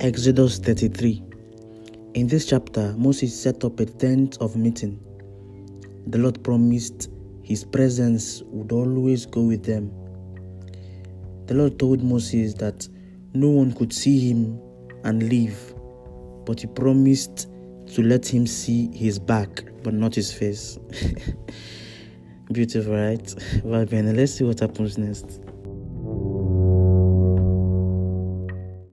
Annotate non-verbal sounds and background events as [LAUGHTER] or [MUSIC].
Exodus 33. In this chapter, Moses set up a tent of meeting. The Lord promised his presence would always go with them. The Lord told Moses that no one could see him and live, but he promised to let him see his back, but not his face. [LAUGHS] Beautiful, right? Well, then let's see what happens next.